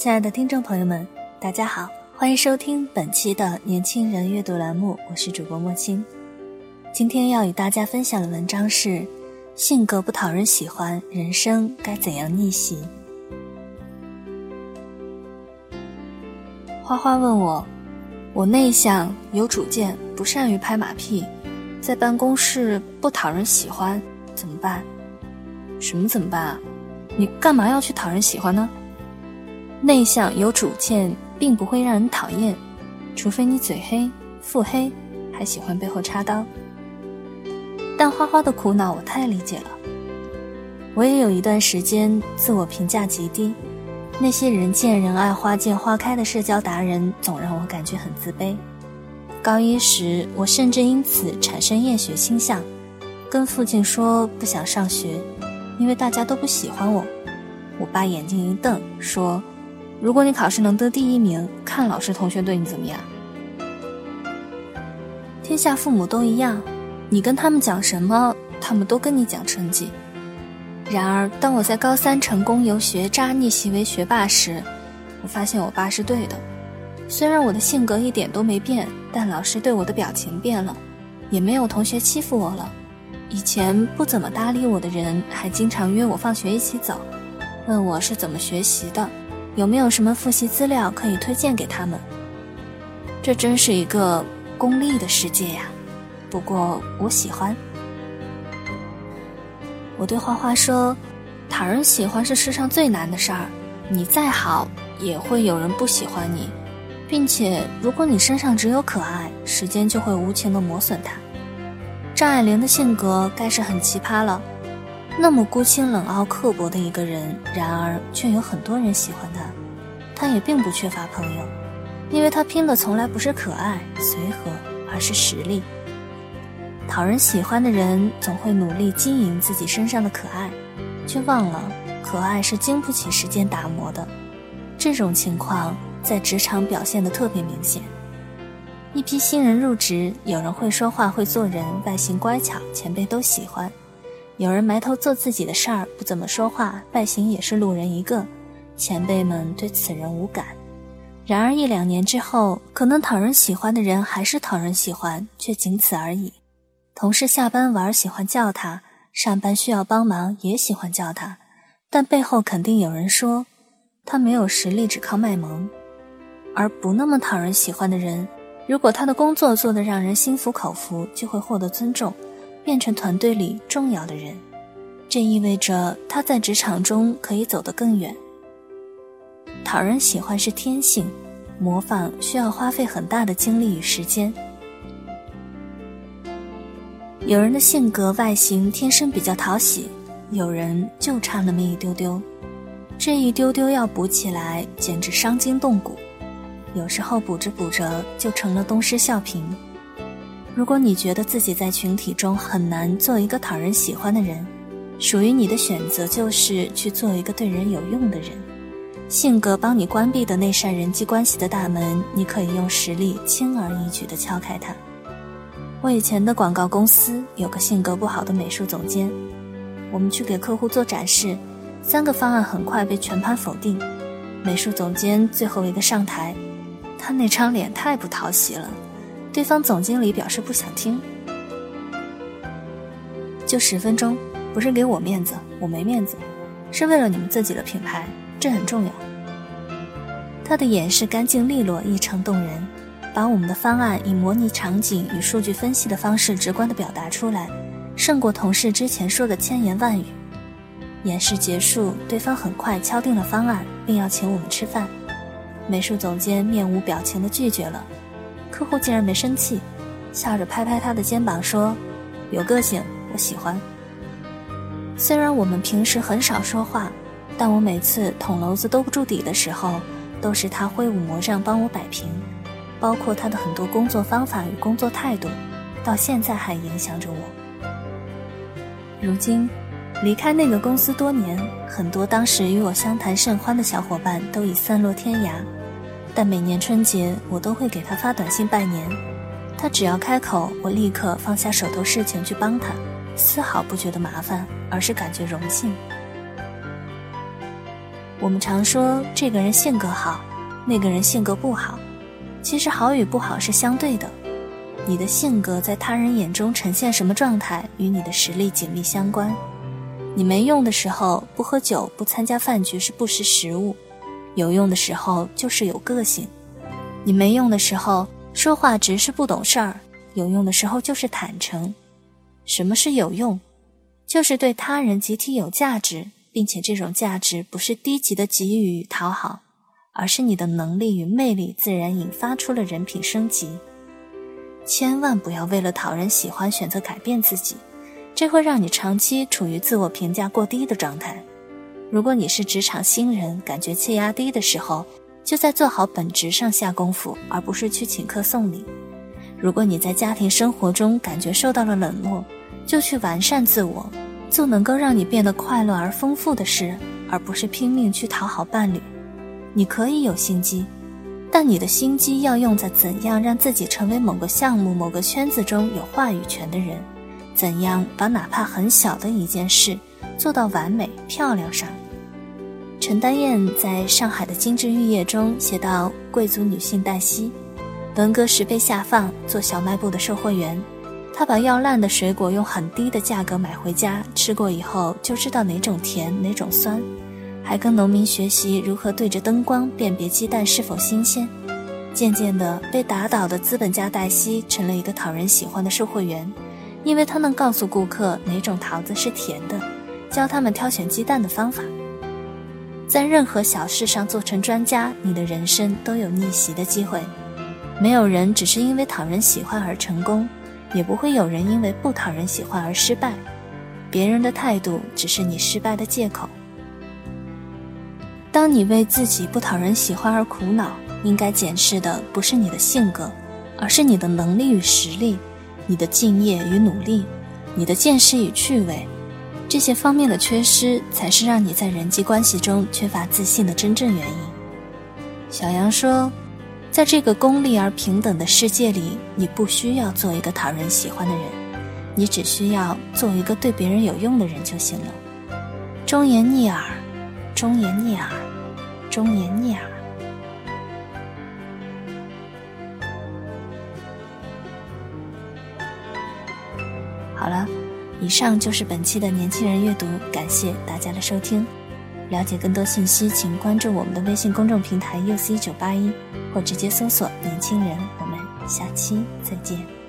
亲爱的听众朋友们，大家好，欢迎收听本期的年轻人阅读栏目，我是主播莫青。今天要与大家分享的文章是：性格不讨人喜欢，人生该怎样逆袭？花花问我，我内向、有主见，不善于拍马屁，在办公室不讨人喜欢，怎么办？什么怎么办啊？你干嘛要去讨人喜欢呢？内向有主见，并不会让人讨厌，除非你嘴黑、腹黑，还喜欢背后插刀。但花花的苦恼我太理解了。我也有一段时间自我评价极低，那些人见人爱、花见花开的社交达人，总让我感觉很自卑。高一时，我甚至因此产生厌学倾向，跟父亲说不想上学，因为大家都不喜欢我。我爸眼睛一瞪，说。如果你考试能得第一名，看老师同学对你怎么样？天下父母都一样，你跟他们讲什么，他们都跟你讲成绩。然而，当我在高三成功由学渣逆袭为学霸时，我发现我爸是对的。虽然我的性格一点都没变，但老师对我的表情变了，也没有同学欺负我了。以前不怎么搭理我的人，还经常约我放学一起走，问我是怎么学习的。有没有什么复习资料可以推荐给他们？这真是一个功利的世界呀！不过我喜欢。我对花花说：“讨人喜欢是世上最难的事儿，你再好也会有人不喜欢你，并且如果你身上只有可爱，时间就会无情的磨损它。”张爱玲的性格该是很奇葩了。那么孤清冷傲、刻薄的一个人，然而却有很多人喜欢他。他也并不缺乏朋友，因为他拼的从来不是可爱、随和，而是实力。讨人喜欢的人总会努力经营自己身上的可爱，却忘了可爱是经不起时间打磨的。这种情况在职场表现得特别明显。一批新人入职，有人会说话、会做人，外形乖巧，前辈都喜欢。有人埋头做自己的事儿，不怎么说话，外形也是路人一个，前辈们对此人无感。然而一两年之后，可能讨人喜欢的人还是讨人喜欢，却仅此而已。同事下班玩喜欢叫他，上班需要帮忙也喜欢叫他，但背后肯定有人说他没有实力，只靠卖萌。而不那么讨人喜欢的人，如果他的工作做得让人心服口服，就会获得尊重。变成团队里重要的人，这意味着他在职场中可以走得更远。讨人喜欢是天性，模仿需要花费很大的精力与时间。有人的性格外形天生比较讨喜，有人就差那么一丢丢，这一丢丢要补起来简直伤筋动骨，有时候补着补着就成了东施效颦。如果你觉得自己在群体中很难做一个讨人喜欢的人，属于你的选择就是去做一个对人有用的人。性格帮你关闭的那扇人际关系的大门，你可以用实力轻而易举地敲开它。我以前的广告公司有个性格不好的美术总监，我们去给客户做展示，三个方案很快被全盘否定。美术总监最后一个上台，他那张脸太不讨喜了。对方总经理表示不想听，就十分钟，不是给我面子，我没面子，是为了你们自己的品牌，这很重要。他的演示干净利落，异常动人，把我们的方案以模拟场景与数据分析的方式直观地表达出来，胜过同事之前说的千言万语。演示结束，对方很快敲定了方案，并要请我们吃饭，美术总监面无表情地拒绝了。客户竟然没生气，笑着拍拍他的肩膀说：“有个性，我喜欢。”虽然我们平时很少说话，但我每次捅娄子兜不住底的时候，都是他挥舞魔杖帮我摆平。包括他的很多工作方法与工作态度，到现在还影响着我。如今，离开那个公司多年，很多当时与我相谈甚欢的小伙伴都已散落天涯。但每年春节，我都会给他发短信拜年。他只要开口，我立刻放下手头事情去帮他，丝毫不觉得麻烦，而是感觉荣幸。我们常说这个人性格好，那个人性格不好。其实好与不好是相对的，你的性格在他人眼中呈现什么状态，与你的实力紧密相关。你没用的时候不喝酒、不参加饭局是不识时务；有用的时候就是有个性。你没用的时候说话直是不懂事儿，有用的时候就是坦诚。什么是有用？就是对他人集体有价值，并且这种价值不是低级的给予与讨好。而是你的能力与魅力自然引发出了人品升级。千万不要为了讨人喜欢选择改变自己，这会让你长期处于自我评价过低的状态。如果你是职场新人，感觉气压低的时候，就在做好本职上下功夫，而不是去请客送礼。如果你在家庭生活中感觉受到了冷落，就去完善自我，做能够让你变得快乐而丰富的事，而不是拼命去讨好伴侣。你可以有心机，但你的心机要用在怎样让自己成为某个项目、某个圈子中有话语权的人，怎样把哪怕很小的一件事做到完美漂亮上。陈丹燕在上海的精致玉叶中写到：贵族女性黛西，文革时被下放做小卖部的售货员，她把要烂的水果用很低的价格买回家，吃过以后就知道哪种甜哪种酸。还跟农民学习如何对着灯光辨别鸡蛋是否新鲜。渐渐的，被打倒的资本家黛西成了一个讨人喜欢的售货员，因为他能告诉顾客哪种桃子是甜的，教他们挑选鸡蛋的方法。在任何小事上做成专家，你的人生都有逆袭的机会。没有人只是因为讨人喜欢而成功，也不会有人因为不讨人喜欢而失败。别人的态度只是你失败的借口。当你为自己不讨人喜欢而苦恼，应该检视的不是你的性格，而是你的能力与实力，你的敬业与努力，你的见识与趣味，这些方面的缺失，才是让你在人际关系中缺乏自信的真正原因。小杨说，在这个功利而平等的世界里，你不需要做一个讨人喜欢的人，你只需要做一个对别人有用的人就行了。忠言逆耳。忠言逆耳，忠言逆耳。好了，以上就是本期的年轻人阅读，感谢大家的收听。了解更多信息，请关注我们的微信公众平台 UC 九八一，或直接搜索“年轻人”。我们下期再见。